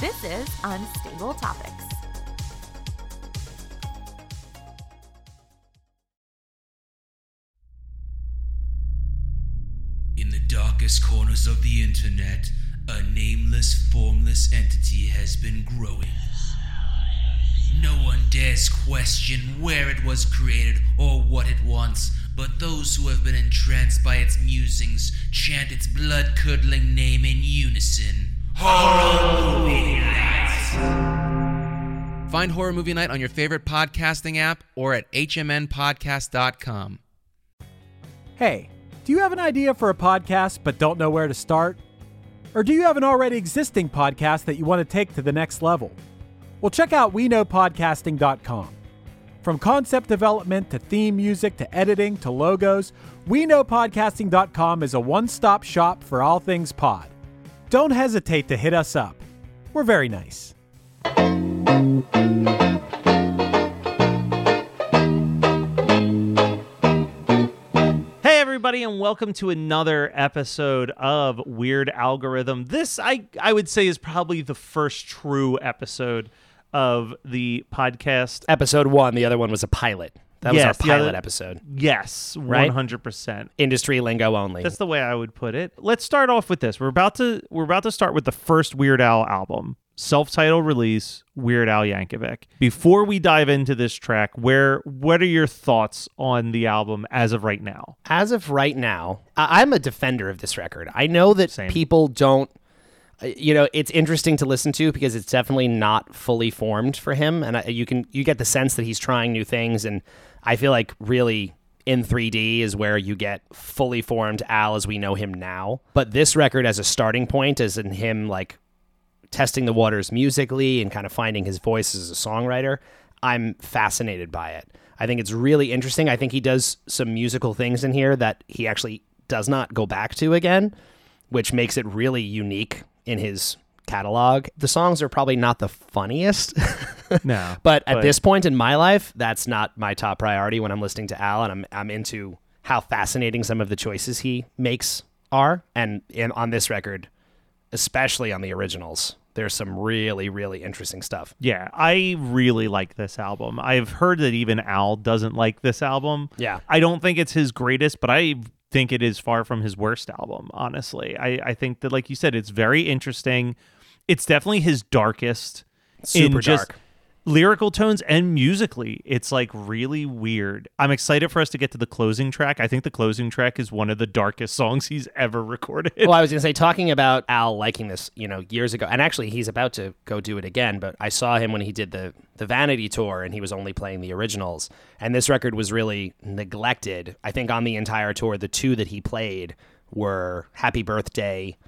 This is Unstable Topics. In the darkest corners of the internet, a nameless, formless entity has been growing. No one dares question where it was created or what it wants, but those who have been entranced by its musings chant its blood curdling name in unison. Horror Movie Night! Find Horror Movie Night on your favorite podcasting app or at hmnpodcast.com. Hey, do you have an idea for a podcast but don't know where to start? Or do you have an already existing podcast that you want to take to the next level? Well, check out WeKnowPodcasting.com. From concept development to theme music to editing to logos, WeKnowPodcasting.com is a one stop shop for all things pod. Don't hesitate to hit us up. We're very nice. Hey everybody and welcome to another episode of Weird Algorithm. This I I would say is probably the first true episode of the podcast. episode one. The other one was a pilot. That Yes, was our pilot other- episode. Yes, Right? 100%. Industry lingo only. That's the way I would put it. Let's start off with this. We're about to we're about to start with the first Weird Al album. Self-titled release, Weird Al Yankovic. Before we dive into this track, where what are your thoughts on the album as of right now? As of right now, I'm a defender of this record. I know that Same. people don't. uh, You know, it's interesting to listen to because it's definitely not fully formed for him, and I, you can you get the sense that he's trying new things, and I feel like really in 3D is where you get fully formed Al as we know him now. But this record as a starting point, as in him like testing the waters musically and kind of finding his voice as a songwriter, I'm fascinated by it. I think it's really interesting. I think he does some musical things in here that he actually does not go back to again, which makes it really unique in his catalog. The songs are probably not the funniest, No. but at this point in my life, that's not my top priority when I'm listening to Al and I'm I'm into how fascinating some of the choices he makes are. And in, on this record, especially on the originals, there's some really, really interesting stuff. Yeah, I really like this album. I've heard that even Al doesn't like this album. Yeah. I don't think it's his greatest, but I think it is far from his worst album, honestly. I, I think that, like you said, it's very interesting. It's definitely his darkest. Super in just dark. Lyrical tones and musically, it's like really weird. I'm excited for us to get to the closing track. I think the closing track is one of the darkest songs he's ever recorded. Well, I was going to say, talking about Al liking this, you know, years ago, and actually he's about to go do it again, but I saw him when he did the, the Vanity tour and he was only playing the originals. And this record was really neglected. I think on the entire tour, the two that he played were Happy Birthday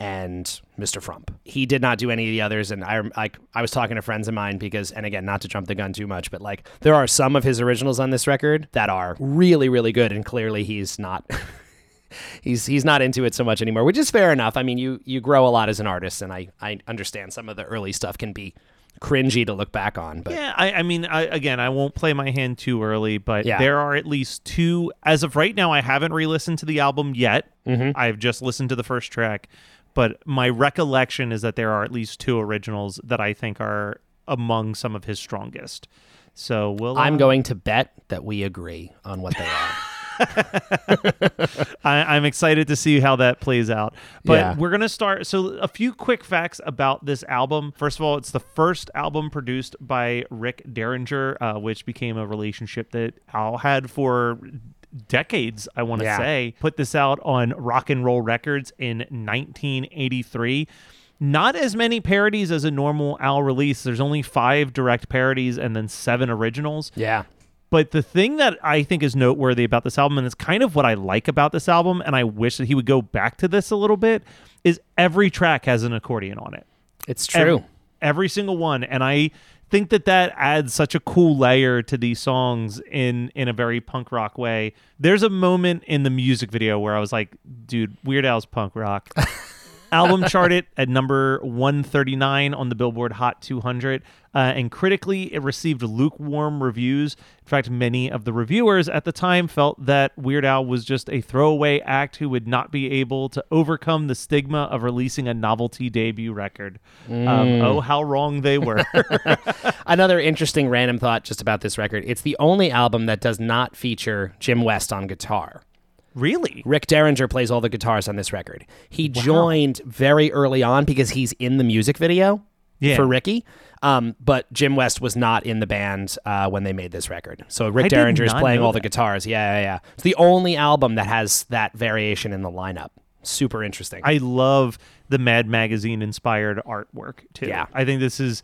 and Mr. Frump. He did not do any of the others, and I like I was talking to friends of mine because, and again, not to jump the gun too much, but like there are some of his originals on this record that are really, really good, and clearly he's not. he's he's not into it so much anymore, which is fair enough. I mean, you you grow a lot as an artist, and I I understand some of the early stuff can be cringy to look back on, but Yeah, I, I mean, I, again, I won't play my hand too early, but Yeah. there are at least two. As of right now, I haven't re-listened to the album yet. Mm-hmm. I've just listened to the first track, but my recollection is that there are at least two originals that I think are among some of his strongest. So we'll. I'm uh, going to bet that we agree on what they are. I, I'm excited to see how that plays out. But Yeah. we're gonna start. So a few quick facts about this album. First of all, it's the first album produced by Rick Derringer, uh, which became a relationship that Al had for decades. I want to Yeah. say put this out on Rock and Roll Records in 1983. Not as many parodies as a normal Al release. There's only five direct parodies and then seven originals. yeah. But the thing that I think is noteworthy about this album, and it's kind of what I like about this album, and I wish that he would go back to this a little bit, is every track has an accordion on it. It's Every- true. every single one, and I think that that adds such a cool layer to these songs in in a very punk rock way. There's a moment in the music video where I was like, dude, Weird Al's punk rock. Album charted at number 139 on the Billboard Hot 200, uh, and critically, it received lukewarm reviews. In fact, many of the reviewers at the time felt that Weird Al was just a throwaway act who would not be able to overcome the stigma of releasing a novelty debut record. Um, oh, how wrong they were. Another interesting random thought just about this record it's the only album that does not feature Jim West on guitar. Really? Rick Derringer plays all the guitars on this record. He joined very early on because he's in the music video Yeah. for Ricky. Um, but Jim West was not in the band uh, when they made this record. So Rick I Derringer is playing all the guitars. Yeah, yeah, yeah. It's the only album that has that variation in the lineup. Super interesting. I love the Mad Magazine inspired artwork too. Yeah. I think this is,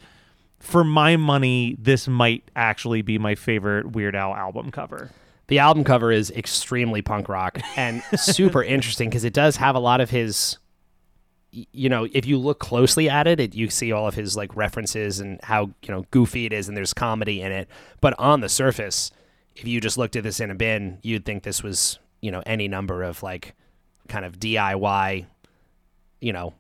for my money, this might actually be my favorite Weird Al album cover. The album cover is extremely punk rock and super interesting because it does have a lot of his you know, if you look closely at it, it, you see all of his like references and how, you know, goofy it is and there's comedy in it. But on the surface, if you just looked at this in a bin, you'd think this was, you know, any number of like kind of DIY, you know,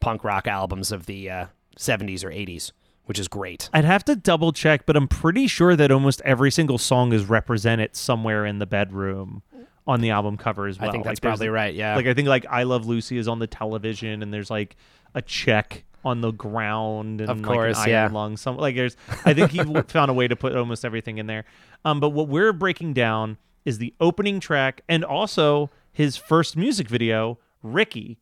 punk rock albums of the uh, 70s or 80s, which is great. I'd have to double check, but I'm pretty sure that almost every single song is represented somewhere in the bedroom on the album cover as well. I think that's Like, probably right. Yeah. Like I think like I Love Lucy is on the television, and there's like a check on the ground, and Of like course, an yeah. iron lung. Some like there's. I think he found a way to put almost everything in there. Um, but what we're breaking down is the opening track and also his first music video, Ricky.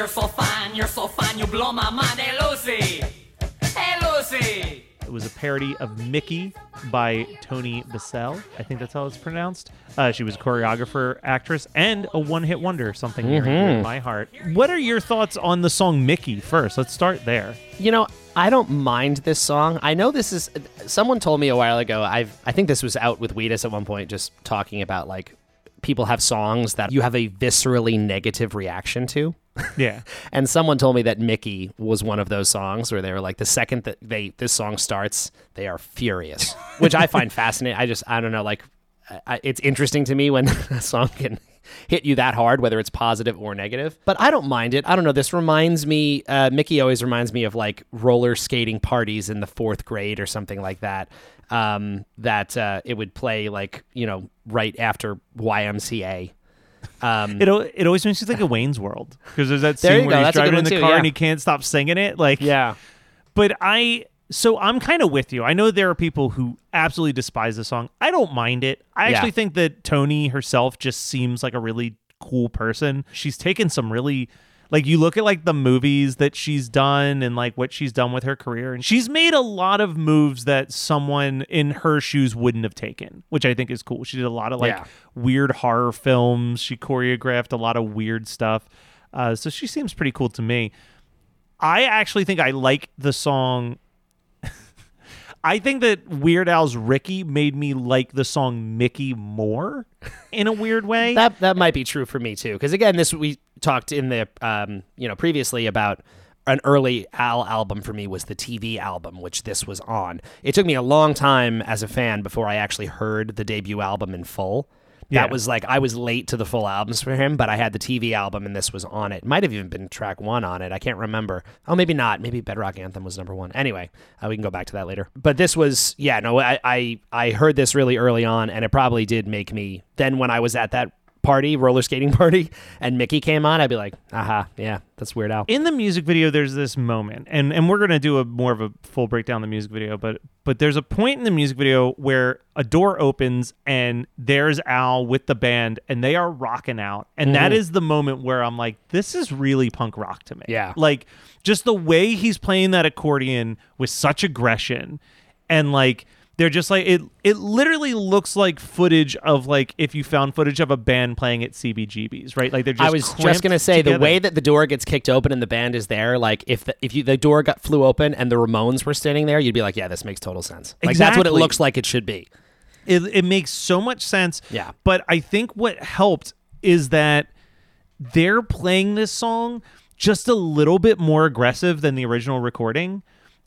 You're so fine, you're so fine, you blow my mind. Hey, Lucy. Hey, Lucy. It was a parody of Mickey by Toni Basil. I think that's how it's pronounced. Uh, she was a choreographer, actress, and a one-hit wonder. Something near and dear to my heart. What are your thoughts on the song Mickey? First, let's start there. You know, I don't mind this song. I know this is. Someone told me a while ago. I've. I think this was out with Wheatus at one point, just talking about like people have songs that you have a viscerally negative reaction to. Yeah. And someone told me that Mickey was one of those songs where they were like, the second that they this song starts, they are furious, which I find fascinating. I just I don't know, like I- it's interesting to me when a song can hit you that hard, whether it's positive or negative. But I don't mind it. I don't know. This reminds me. Uh, Mickey always reminds me of like roller skating parties in the fourth grade or something like that. Um, that uh, it would play like you know right after YMCA. Um, It it always makes you think of Wayne's World because there's that There scene you where go. he's That's driving in the too, car yeah. and he can't stop singing it. Like, yeah. But I so I'm kind of with you. I know there are people who absolutely despise the song. I don't mind it. I Yeah. actually think that Toni herself just seems like a really cool person. She's taken some really like you look at like the movies that she's done and like what she's done with her career and she's made a lot of moves that someone in her shoes wouldn't have taken, which I think is cool. She did a lot of like Yeah. weird horror films. She choreographed a lot of weird stuff. Uh, so she seems pretty cool to me. I actually think I like the song. I think that Weird Al's Ricky made me like the song Mickey more in a weird way. That that might be true for me too. Because again, this we talked in the um, you know previously about an early Al album for me was the TV album, which this was on. It took me a long time as a fan before I actually heard the debut album in full. Yeah. That was like I was late to the full albums for him, but I had the TV album and this was on it. Might have even been track one on it. I can't remember. Oh, maybe not. Maybe Bedrock Anthem was number one. Anyway, uh, we can go back to that later. But this was, yeah, no, I, I I heard this really early on, and it probably did make me. Then when I was at that party, roller skating party, and Mickey came on, I'd be like, aha, yeah, that's Weird Al. in the music video there's this moment and and we're going to do a more of a full breakdown of the music video but but there's a point in the music video where a door opens and there's Al with the band and they are rocking out and that mm-hmm. is the moment where I'm like this is really punk rock to me Yeah. like just the way he's playing that accordion with such aggression and like They're just like it. It literally looks like footage of like if you found footage of a band playing at CBGB's, right? Like they're just. I was just gonna say together. the way that the door gets kicked open and the band is there, like if the, if you the door got flew open and the Ramones were standing there, you'd be like, yeah, this makes total sense. Like that's what it looks like it should be. it, it makes so much sense. Yeah. But I think what helped is that they're playing this song just a little bit more aggressive than the original recording.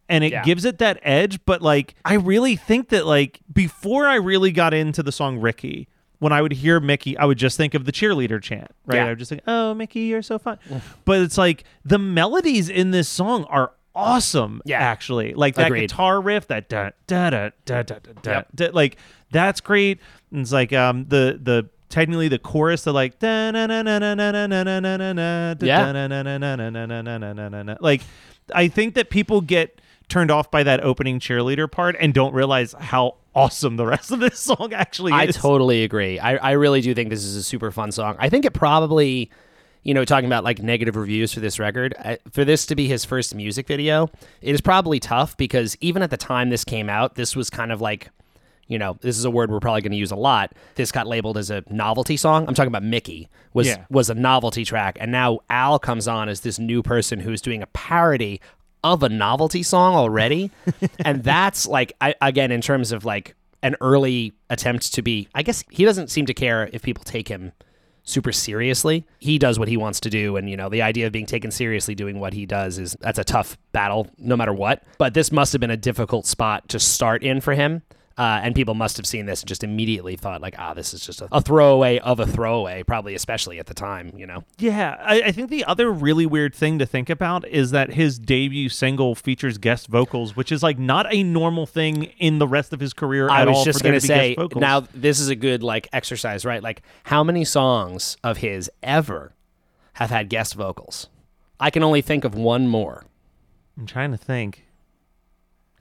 And it Yeah. gives it that edge. But like, I really think that like before I really got into the song Ricky, when I would hear Mickey, I would just think of the cheerleader chant, right? Yeah. I would just think, oh, Mickey, you're so fun. but it's like the melodies in this song are awesome, Yeah. actually. Like that Agreed. guitar riff, that da da da da da da da, Yep. da, like that's great. And it's like um the the technically the chorus, the like da na na na na na na na na na na na Yeah. na na na na na na na na na na na. Like I think that people get turned off by that opening cheerleader part and don't realize how awesome the rest of this song actually is. I totally agree. I, I really do think this is a super fun song. I think it probably, you know, talking about like negative reviews for this record, I, for this to be his first music video, it is probably tough because even at the time this came out, this was kind of like, you know, this is a word we're probably going to use a lot. This got labeled as a novelty song. I'm talking about Mickey was Yeah. was a novelty track, and now Al comes on as this new person who's doing a parody of a novelty song already, and that's like I, again in terms of like an early attempt to be. I guess he doesn't seem to care if people take him super seriously. He does what he wants to do, and you know the idea of being taken seriously doing what he does is that's a tough battle no matter what. But this must have been a difficult spot to start in for him. Uh, and people must have seen this and just immediately thought like, ah, this is just a, a throwaway of a throwaway, probably especially at the time, you know. Yeah, I, I think the other really weird thing to think about is that his debut single features guest vocals, which is like not a normal thing in the rest of his career I at was just gonna to say now this is a good like exercise, right? Like how many songs of his ever have had guest vocals? I can only think of one more I'm trying to think.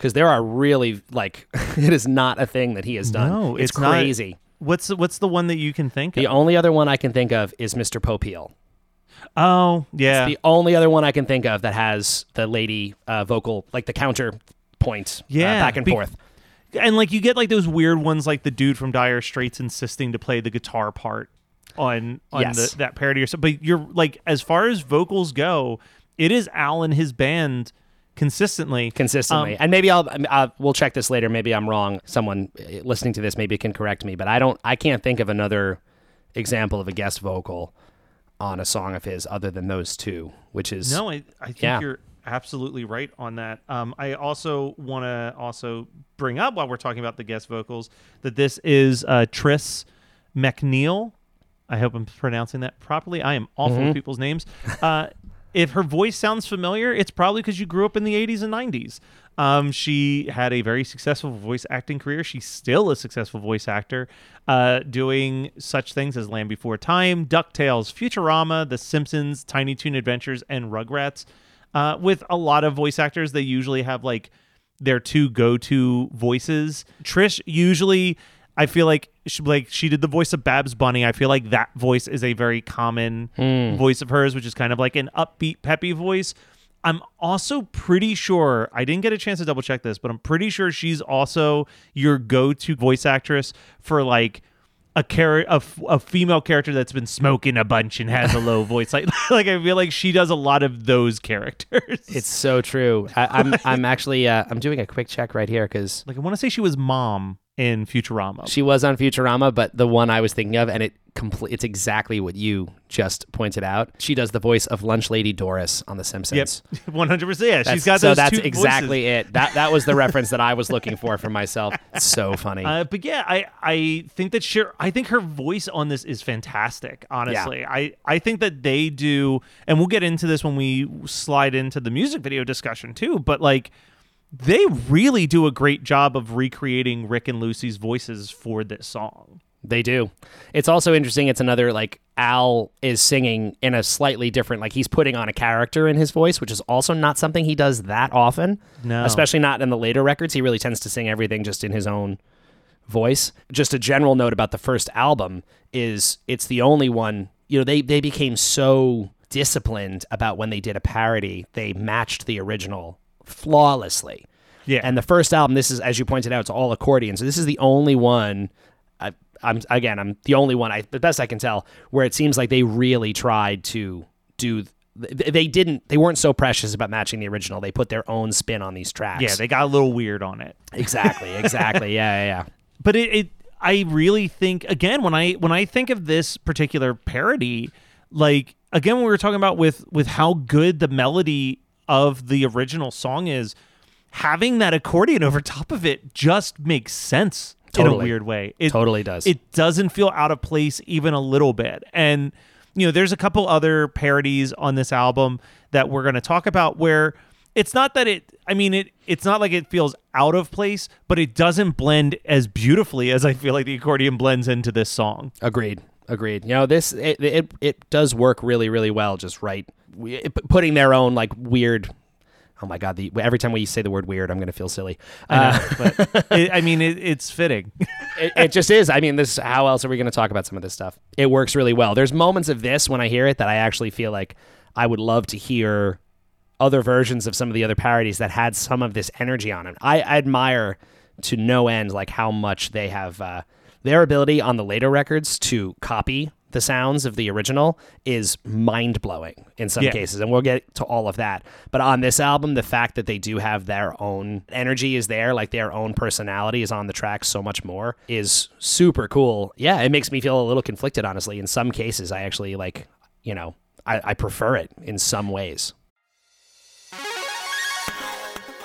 Because there are really like it is not a thing that he has done. No, it's, it's not- crazy. What's the, what's the one that you can think of? The of? only other one I can think of is Mr. Popeil. oh, yeah. The only other one I can think of that has the lady uh, vocal, like the counter point, uh, Yeah, back and be- forth. and like you get like those weird ones like the dude from Dire Straits insisting to play the guitar part on on Yes. the, that parody or something. But you're like as far as vocals go, it is Al and his band consistently. consistently. Um, and maybe I'll, uh, we'll check this later. Maybe I'm wrong. Someone uh, listening to this maybe can correct me, but I don't. I can't think of another example of a guest vocal on a song of his other than those two, which is No, I, I think Yeah. you're absolutely right on that. Um, I also want to also bring up while we're talking about the guest vocals that this is uh, Tress MacNeille. I hope I'm pronouncing that properly. I am awful Mm-hmm. with people's names. Uh, if her voice sounds familiar, it's probably because you grew up in the 80s and 90s. Um, she had a very successful voice acting career. She's still a successful voice actor, uh, doing such things as Land Before Time, DuckTales, Futurama, The Simpsons, Tiny Toon Adventures, and Rugrats. Uh, with a lot of voice actors, they usually have like their two go-to voices. Trish usually, I feel like she, like she did the voice of Babs Bunny. I feel like that voice is a very common voice of hers, which is kind of like an upbeat, peppy voice. I'm also pretty sure I didn't get a chance to double check this, but I'm pretty sure she's also your go-to voice actress for like a char- a, f- a female character that's been smoking a bunch and has a low voice. Like like I feel like she does a lot of those characters. It's so true. I, I'm I'm actually uh, I'm doing a quick check right here because like I want to say she was mom in Futurama. she was on Futurama, but the one I was thinking of, and it complete it's exactly what you just pointed out. She does the voice of Lunch Lady Doris on The Yep, Simpsons. one hundred percent. Yeah, That's- she's got so that's exactly voices. it. That that was the reference that I was looking for for myself. It's so funny. Uh, but yeah, I I think that she I think her voice on this is fantastic. Honestly, I I think that they do, and we'll get into this when we slide into the music video discussion too. But like, they really do a great job of recreating Rick and Lucy's voices for this song. They do. It's also interesting. It's another like Al is singing in a slightly different, like he's putting on a character in his voice, which is also not something he does that often. No. Especially not in the later records. He really tends to sing everything just in his own voice. Just a general note about the first album is it's the only one, you know, they, they became so disciplined about when they did a parody, they matched the original flawlessly. Yeah. And the first album, this is as you pointed out, it's all accordion. So this is the only one. I, I'm again, I'm the only one. I the best I can tell where it seems like they really tried to do. th- They didn't. They weren't so precious about matching the original. They put their own spin on these tracks. Yeah, they got a little weird on it. exactly, exactly. Yeah, yeah, yeah. but it, it i really think again when i when i think of this particular parody like again when we were talking about with with how good the melody of the original song is having that accordion over top of it just makes sense in a weird way it Totally does. it doesn't feel out of place even a little bit and you know there's a couple other parodies on this album that we're going to talk about where it's not that it i mean it it's not like it feels out of place but it doesn't blend as beautifully as i feel like the accordion blends into this song Agreed. Agreed. You know, this it it, it does work really really well. Just right, it- putting their own like weird. Oh my god! The every time we say the word weird, I'm gonna feel silly. Uh, but it, i mean it, it's fitting it, it just is. I mean, this. How else are we going to talk about some of this stuff? It works really well. There's moments of this when I hear it that I actually feel like I would love to hear other versions of some of the other parodies that had some of this energy on it. I, I admire to no end like how much they have uh, their ability on the later records to copy the sounds of the original is mind blowing in some Yeah. cases, and we'll get to all of that. But on this album, the fact that they do have their own energy is there, like their own personality is on the track so much more, is super cool. Yeah, it makes me feel a little conflicted, honestly. In some cases, I actually like, you know, I, I prefer it in some ways.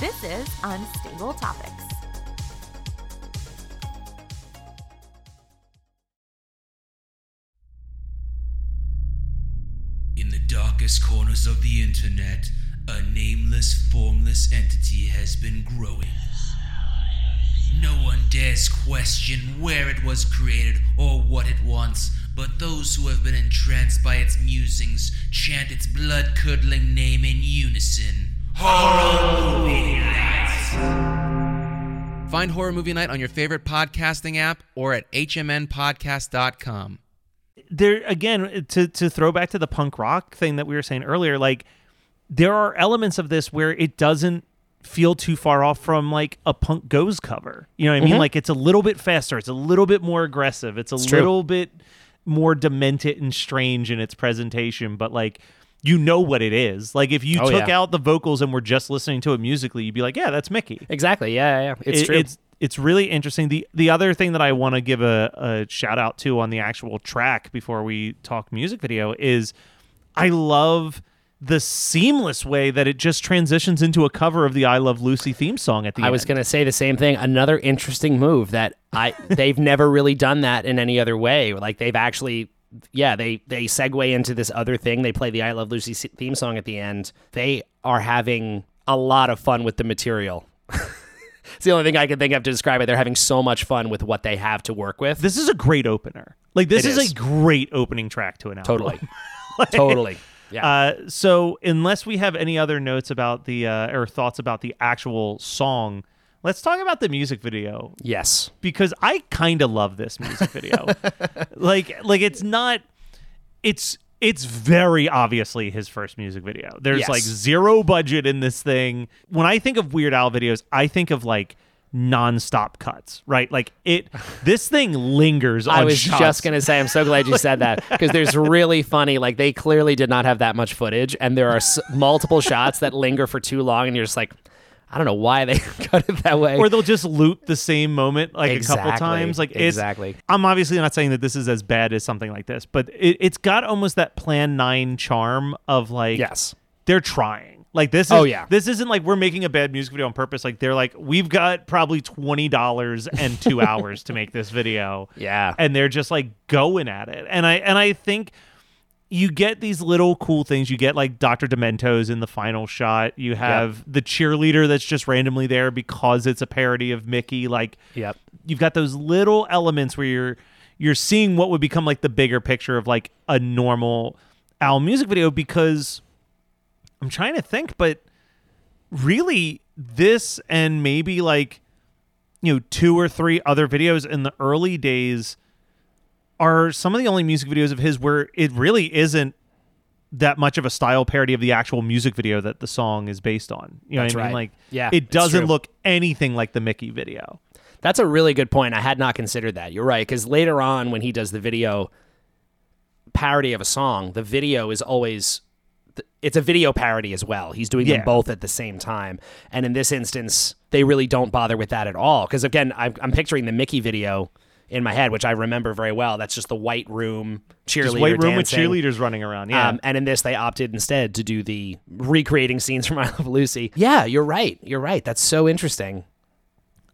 This is Unstable Topics. In the darkest corners of the internet, a nameless, formless entity has been growing. No one dares question where it was created or what it wants, but those who have been entranced by its musings chant its blood curdling name in unison. Horror Movie Night! Find Horror Movie Night on your favorite podcasting app or at hmnpodcast.com. there again to to throw back to the punk rock thing that we were saying earlier like there are elements of this where it doesn't feel too far off from like a punk goes cover you know what i mean mm-hmm. like it's a little bit faster it's a little bit more aggressive it's a true. little bit more demented and strange in its presentation but like you know what it is like if you Oh, took yeah. out the vocals and were just listening to it musically you'd be like yeah that's mickey Exactly. Yeah, yeah. yeah. It's it- true. It's it's really interesting. The the other thing that I want to give a, a shout out to on the actual track before we talk music video is I love the seamless way that it just transitions into a cover of the I Love Lucy theme song at the end. I end. was going to say the same thing. Another interesting move that I they've never really done that in any other way. Like they've actually yeah, they they segue into this other thing. They play the I Love Lucy theme song at the end. They are having a lot of fun with the material. it's the only thing I can think of to describe it. They're having so much fun with what they have to work with. This is a great opener. Like this is, is. a great opening track to an album. totally. totally. Yeah. Uh, so unless we have any other notes about the uh, or thoughts about the actual song, let's talk about the music video yes. because I kind of love this music video. like like it's not it's it's very obviously his first music video. There's Yes. like zero budget in this thing. When I think of Weird Al videos, I think of like non-stop cuts, right? Like it this thing lingers on I was shots. just gonna say, I'm so glad you said that because there's really funny. Like they clearly did not have that much footage, and there are s- multiple shots that linger for too long, and you're just like, I don't know why they cut it that way. or they'll just loop the same moment like a couple times. Like it's, Exactly. I'm obviously not saying that this is as bad as something like this, but it, it's got almost that Plan Nine charm of like yes, they're trying. Like this is Oh, yeah. this isn't like we're making a bad music video on purpose. Like they're like, we've got probably twenty dollars and two hours to make this video. Yeah. And they're just like going at it. And I and I think you get these little cool things. You get like Dr. Demento's in the final shot. You have the cheerleader that's just randomly there because it's a parody of Mickey. Like Yep. you've got those little elements where you're you're seeing what would become like the bigger picture of like a normal Al music video because I'm trying to think, but really this and maybe like you know two or three other videos in the early days are some of the only music videos of his where it really isn't that much of a style parody of the actual music video that the song is based on. You know That's what I mean? right. Like Yeah, it doesn't look anything like the Mickey video. That's a really good point. I had not considered that. You're right. Because later on, when he does the video parody of a song, the video is always. It's a video parody as well. He's doing Yeah. them both at the same time. And in this instance, they really don't bother with that at all. Because again, I'm, I'm picturing the Mickey video in my head, which I remember very well. That's just the white room cheerleader Just white room dancing. with cheerleaders running around. Yeah. Um, and in this, they opted instead to do the recreating scenes from I Love Lucy. Yeah, you're right. You're right. That's so interesting.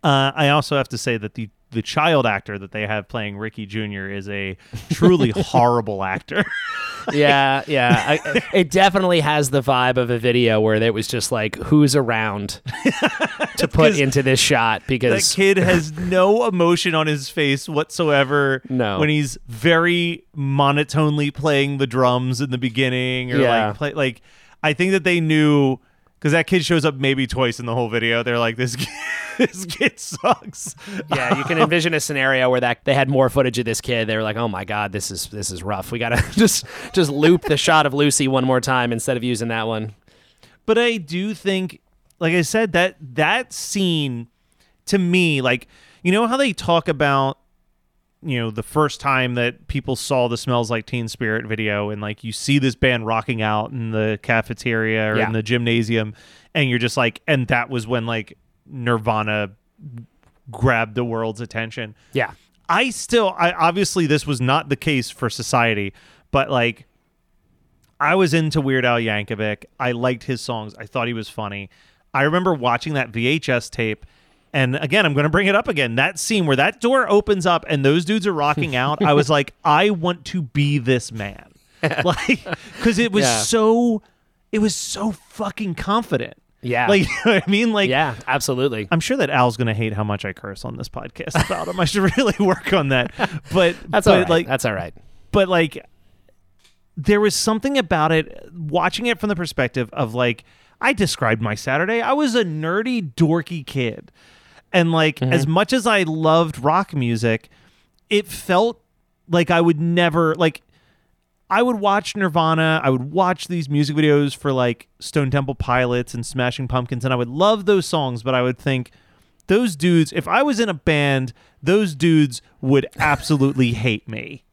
Uh, I also have to say that the the child actor that they have playing Ricky Jr. is a truly horrible actor. yeah, yeah. I, it definitely has the vibe of a video where it was just like, who's around to put into this shot? that Because kid has no emotion on his face whatsoever. No. when he's very monotonely playing the drums in the beginning, or Yeah. like play like. I think that they knew because that kid shows up maybe twice in the whole video. They're like, this kid, this kid sucks. yeah, you can envision a scenario where that they had more footage of this kid. They were like, oh my god, this is this is rough. We gotta just just loop the shot of Lucy one more time instead of using that one. but I do think, like I said, that that scene to me, like you know how they talk about, you know, the first time that people saw the "Smells Like Teen Spirit" video, and like you see this band rocking out in the cafeteria or Yeah. in the gymnasium, and you're just like, and that was when like Nirvana grabbed the world's attention. Yeah, I still, I obviously this was not the case for society, but like, I was into Weird Al Yankovic. I liked his songs. I thought he was funny. I remember watching that VHS tape, and again, I'm going to bring it up again. That scene where that door opens up and those dudes are rocking out. I was like, I want to be this man, like, because it was Yeah. so, it was so fucking confident. yeah, Like, you know I mean? Like, yeah, absolutely. I'm sure that Al's gonna hate how much I curse on this podcast about him. I should really work on that. But That's but all right. like That's all right. but like there was something about it watching it from the perspective of like I described my Saturday. I was a nerdy, dorky kid. And like as mm-hmm. much as I loved rock music, it felt like I would never like I would watch Nirvana, I would watch these music videos for like Stone Temple Pilots and Smashing Pumpkins and I would love those songs, but I would think those dudes, if I was in a band, those dudes would absolutely hate me.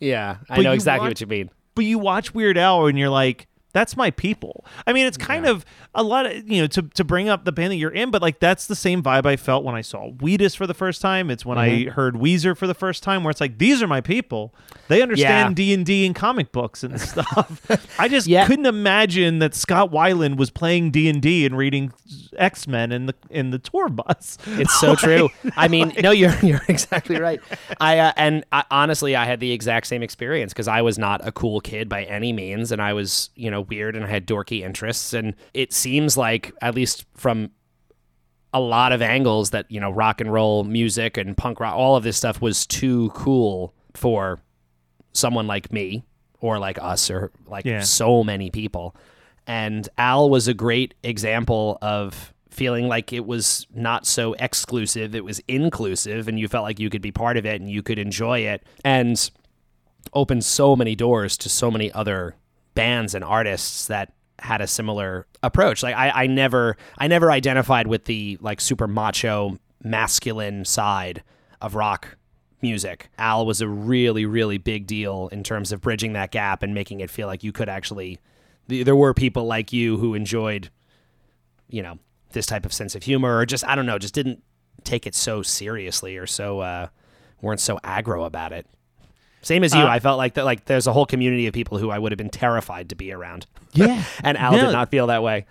Yeah, I But know exactly watch- what you mean. But you watch Weird Al and you're like, that's my people. I mean, it's kind of a lot of you know to to bring up the band that you're in, but like that's the same vibe I felt when I saw Wheatus for the first time. It's when I heard Weezer for the first time, where it's like these are my people. They understand D and D and comic books and stuff. I just Yeah. couldn't imagine that Scott Weiland was playing D and D and reading X Men in the in the tour bus. It's so true. I mean, no, you're you're exactly right. I uh, and I, honestly, I had the exact same experience because I was not a cool kid by any means, and I was you know weird and I had dorky interests, and it seems like at least from a lot of angles that you know rock and roll music and punk rock, all of this stuff was too cool for someone like me or like us or like Yeah. so many people. And Al was a great example of feeling like it was not so exclusive, it was inclusive, and you felt like you could be part of it and you could enjoy it. And opened so many doors to so many other bands and artists that had a similar approach. Like I, I never I never identified with the like super macho masculine side of rock music. Al was a really, really big deal in terms of bridging that gap and making it feel like you could actually there were people like you who enjoyed, you know, this type of sense of humor or just I don't know, just didn't take it so seriously or so uh weren't so aggro about it. Same as you, Uh, I felt like that like there's a whole community of people who I would have been terrified to be around. Yeah, And Al No. did not feel that way.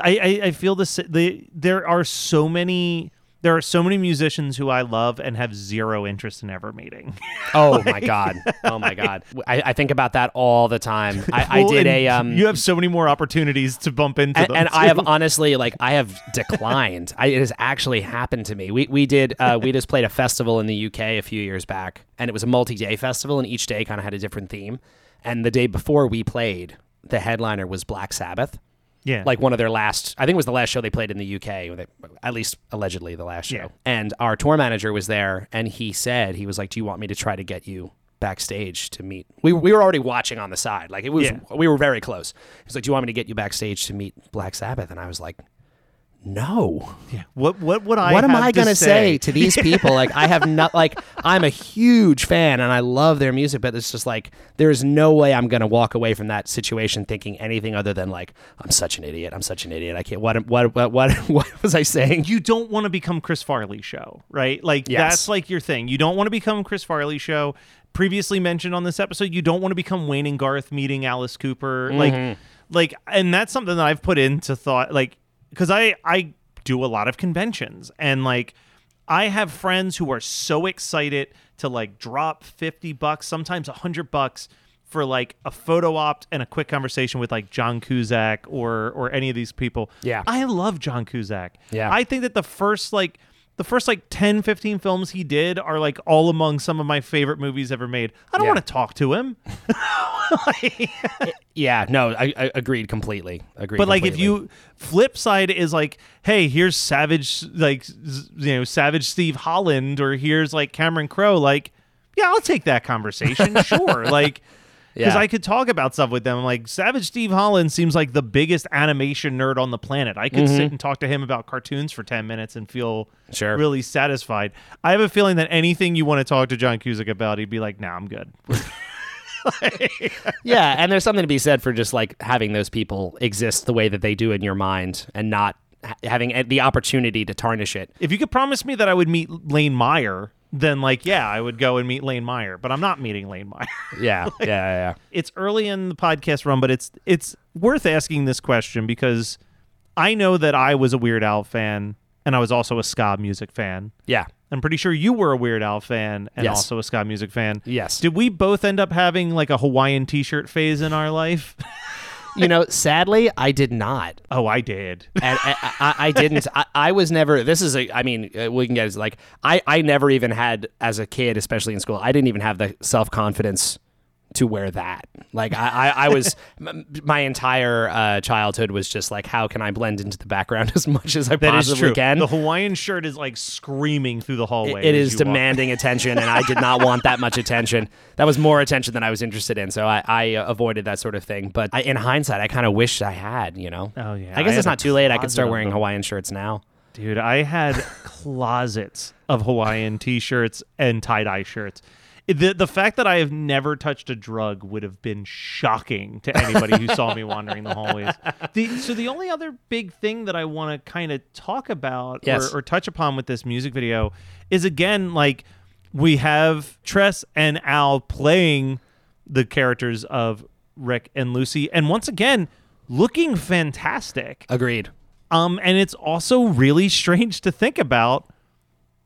I, I, I feel this. The, there are so many there are so many musicians who I love and have zero interest in ever meeting. Oh my god! Oh my god! I, I think about that all the time. I, I did a um. you have so many more opportunities to bump into and, them. and I have honestly like I have declined. I, it has actually happened to me. We we did uh, we just played a festival in the UK a few years back, and it was a multi-day festival, and each day kind of had a different theme. And the day before we played, the headliner was Black Sabbath. Yeah, like one of their last i think it was the last show they played in the uk they, at least allegedly the last show. Yeah. and our tour manager was there and he said he was like do you want me to try to get you backstage to meet? We, we were already watching on the side. Like it was Yeah. we were very close. He's like do you want me to get you backstage to meet black sabbath? And i was like no what what would I? what am have I to gonna say to these people? Like, I have not like I'm a huge fan and I love their music, but it's just like there is no way I'm gonna walk away from that situation thinking anything other than like I'm such an idiot. I'm such an idiot. I can't. What what what what, what was I saying? you don't want to become Chris Farley show, right? Like Yes. that's like your thing. You don't want to become Chris Farley show. Previously mentioned on this episode, you don't want to become Wayne and Garth meeting Alice Cooper. Mm-hmm. Like like and that's something that I've put into thought like cuz I I do a lot of conventions and like I have friends who are so excited to like drop 50 bucks, sometimes 100 bucks for like a photo opt and a quick conversation with like John Cusack or or any of these people. Yeah. I love John Cusack. Yeah. I think that the first like the first like 10 15 films he did are like all among some of my favorite movies ever made. I don't Yeah. want to talk to him. Yeah, no, I, I agreed completely. Agreed. But like if you flip side is like, hey, here's Savage like you know, Savage Steve Holland or here's like Cameron Crowe like yeah, I'll take that conversation. sure. Like because Yeah. I could talk about stuff with them. Like Savage Steve Holland seems like the biggest animation nerd on the planet. I could sit and talk to him about cartoons for ten minutes and feel Mm-hmm. Sure. really satisfied. I have a feeling that anything you want to talk to John Cusack about, he'd be like, "Nah, I'm good." yeah, and there's something to be said for just like having those people exist the way that they do in your mind and not having the opportunity to tarnish it. if you could promise me that I would meet Lane Meyer, then like, yeah, I would go and meet Lane Meyer. But I'm not meeting Lane Meyer. Yeah, yeah, yeah. yeah. it's early in the podcast run, but it's it's worth asking this question because I know that I was a Weird Al fan and I was also a ska music fan. Yeah. I'm pretty sure you were a Weird Al fan and Yes. also a ska music fan. Yes. Did we both end up having like a Hawaiian T-shirt phase in our life? You know, sadly, I did not. oh, I did. and I, I, I didn't. I, I was never. This is a. I mean, uh, we can get it. Like I, I never even had as a kid, especially in school. I didn't even have the self confidence to wear that. Like I, I, I was. m- my entire uh, childhood was just like, how can I blend into the background as much as I That is possibly true. can? The Hawaiian shirt is like screaming through the hallway. It- it as is you walk. demanding attention, and I did not want that much attention. That was more attention than I was interested in, so I, I uh, avoided that sort of thing. But I, in hindsight, I kind of wish I had. You know. Oh, yeah. I guess it's not too late. I could closet start of wearing them. Hawaiian shirts now. Dude, I had closets of Hawaiian t-shirts and tie-dye shirts. The the fact that I have never touched a drug would have been shocking to anybody who saw me wandering the hallways. The, so the only other big thing that I want to kind of talk about Yes. or, or touch upon with this music video is again like we have Tress and Al playing the characters of Rick and Lucy, and once again looking fantastic. Agreed. Um, and it's also really strange to think about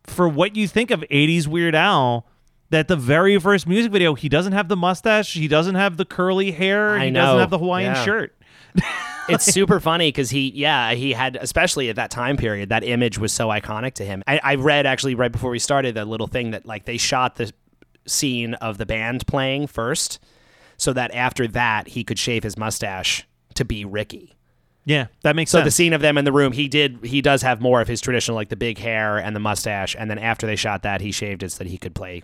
for what you think of 80s Weird Al. That the very first music video, he doesn't have the mustache, he doesn't have the curly hair, he doesn't have the Hawaiian Yeah. shirt. it's super funny because he, yeah, he had, especially at that time period, that image was so iconic to him. I, I read actually right before we started a little thing that like they shot the scene of the band playing first, so that after that he could shave his mustache to be Ricky. Yeah, that makes So sense. So the scene of them in the room, he did, he does have more of his traditional like the big hair and the mustache, and then after they shot that, he shaved it so that he could play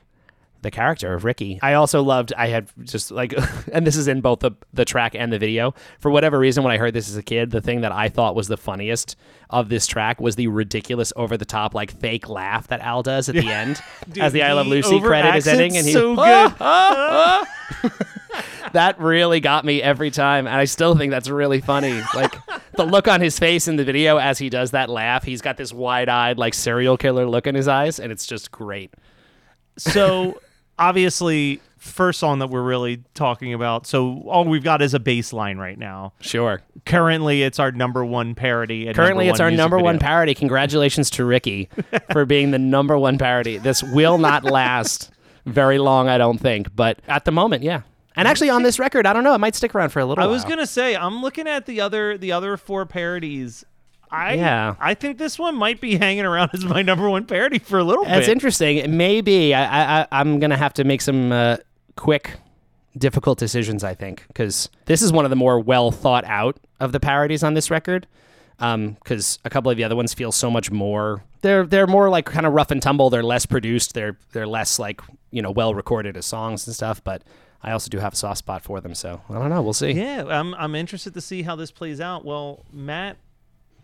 the character of Ricky. I also loved I had just like and this is in both the the track and the video. For whatever reason when I heard this as a kid, the thing that I thought was the funniest of this track was the ridiculous over the top like fake laugh that Al does at the end as the I Love Lucy credit is ending and he so "Ah, good." that really got me every time and I still think that's really funny. Like the look on his face in the video as he does that laugh, he's got this wide-eyed like serial killer look in his eyes and it's just great. so obviously first song that we're really talking about. So all we've got is a baseline right now. Sure. Currently, it's our number one parody. And Currently, it's our number one parody. Congratulations to Ricky for being the number one parody. This will not last very long, I don't think. But at the moment, yeah. And actually, on this record, I don't know. It might stick around for a little bit. I while. was gonna say I'm looking at the other the other four parodies. I Yeah. I think this one might be hanging around as my number one parody for a little That's bit. interesting. Maybe I, I, I'm going to have to make some uh, quick, difficult decisions. I think because this is one of the more well thought out of the parodies on this record. Because a couple of the other ones feel so much more. They're they're more like kind of rough and tumble. They're less produced. They're they're less like you know well recorded as songs and stuff. But I also do have a soft spot for them. So I don't know. We'll see. Yeah, I'm I'm interested to see how this plays out. Well, Matt,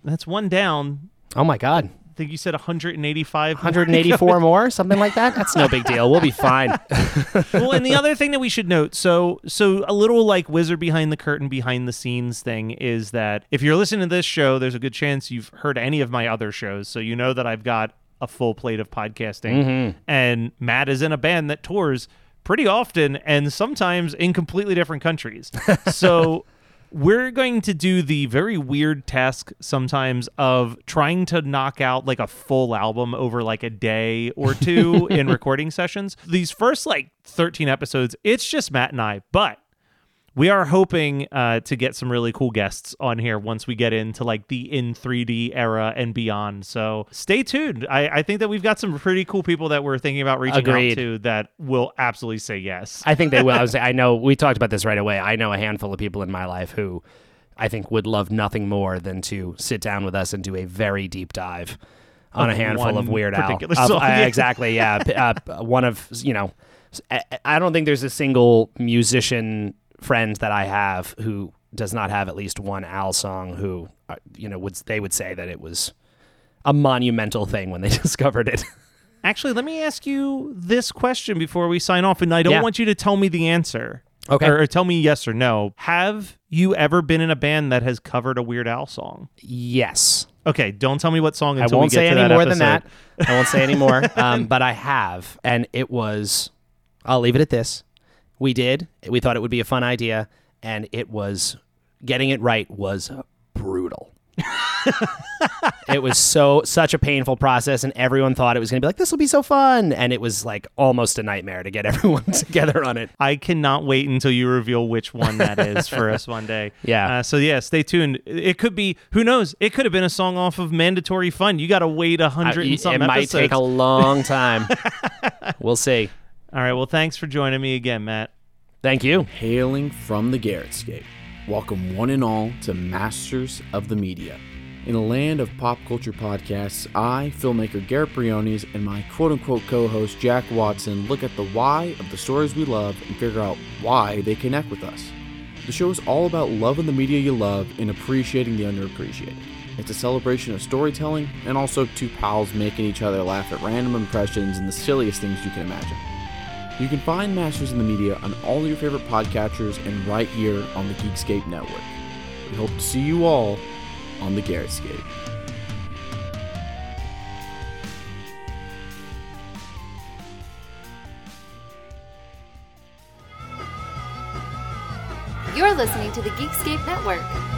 that's one down. Oh my God. I think you said 185. 184 more, something like that. That's no big deal. We'll be fine. well, and the other thing that we should note, so so a little like wizard behind the curtain, behind the scenes thing is that if you're listening to this show, there's a good chance you've heard any of my other shows, so you know that I've got a full plate of podcasting. Mm-hmm. And Matt is in a band that tours pretty often and sometimes in completely different countries. so we're going to do the very weird task sometimes of trying to knock out like a full album over like a day or two in recording sessions. These first like 13 episodes, it's just Matt and I, but we are hoping uh, to get some really cool guests on here once we get into like the in 3D era and beyond. So stay tuned. I, I think that we've got some pretty cool people that we're thinking about reaching Agreed. out to that will absolutely say yes. I think they will. I, was, I know we talked about this right away. I know a handful of people in my life who I think would love nothing more than to sit down with us and do a very deep dive on a handful of Weird Al. Of, uh. Exactly. Yeah. Uh, one of you know, I, I don't think there's a single musician friend that I have who does not have at least one Al song. Who uh, you know would they would say that it was a monumental thing when they discovered it. Actually, let me ask you this question before we sign off, and I don't Yeah. want you to tell me the answer. Okay. Or, or tell me yes or no. Have you ever been in a band that has covered a Weird Al song? yes. Okay, don't tell me what song I until won't we get say any more than that. I won't say any more. Um, but I have, and it was. I'll leave it at this. We did. We thought it would be a fun idea, and it was. Getting it right was brutal. it was so such a painful process, and everyone thought it was going to be like this will be so fun, and it was like almost a nightmare to get everyone together on it. I cannot wait until you reveal which one that is for us one day. Yeah. Uh, so yeah, stay tuned. It could be who knows. It could have been a song off of Mandatory Fun. You got to wait a hundred and it might episodes. take a long time. we'll see. All right. Well, thanks for joining me again, Matt. Thank you. Hailing from the Garrettscape, welcome one and all to Masters of the Media. In a land of pop culture podcasts, I, filmmaker Garrett Briones, and my quote unquote co host Jack Watson look at the why of the stories we love and figure out why they connect with us. The show is all about loving the media you love and appreciating the underappreciated. It's a celebration of storytelling and also two pals making each other laugh at random impressions and the silliest things you can imagine. You can find Masters in the Media on all your favorite podcatchers and right here on the Geekscape Network. We hope to see you all on the Garrettscape. You're listening to the Geekscape Network.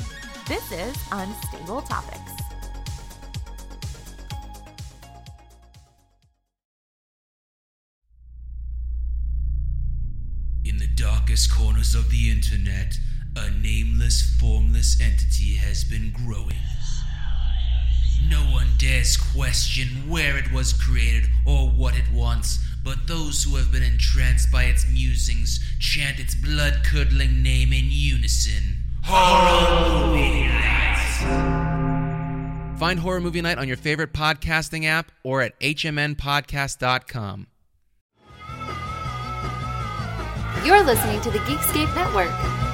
This is Unstable Topics. In the darkest corners of the internet, a nameless, formless entity has been growing. No one dares question where it was created or what it wants, but those who have been entranced by its musings chant its blood curdling name in unison Horror Movie Night! Find Horror Movie Night on your favorite podcasting app or at hmnpodcast.com. You're listening to the Geekscape Network.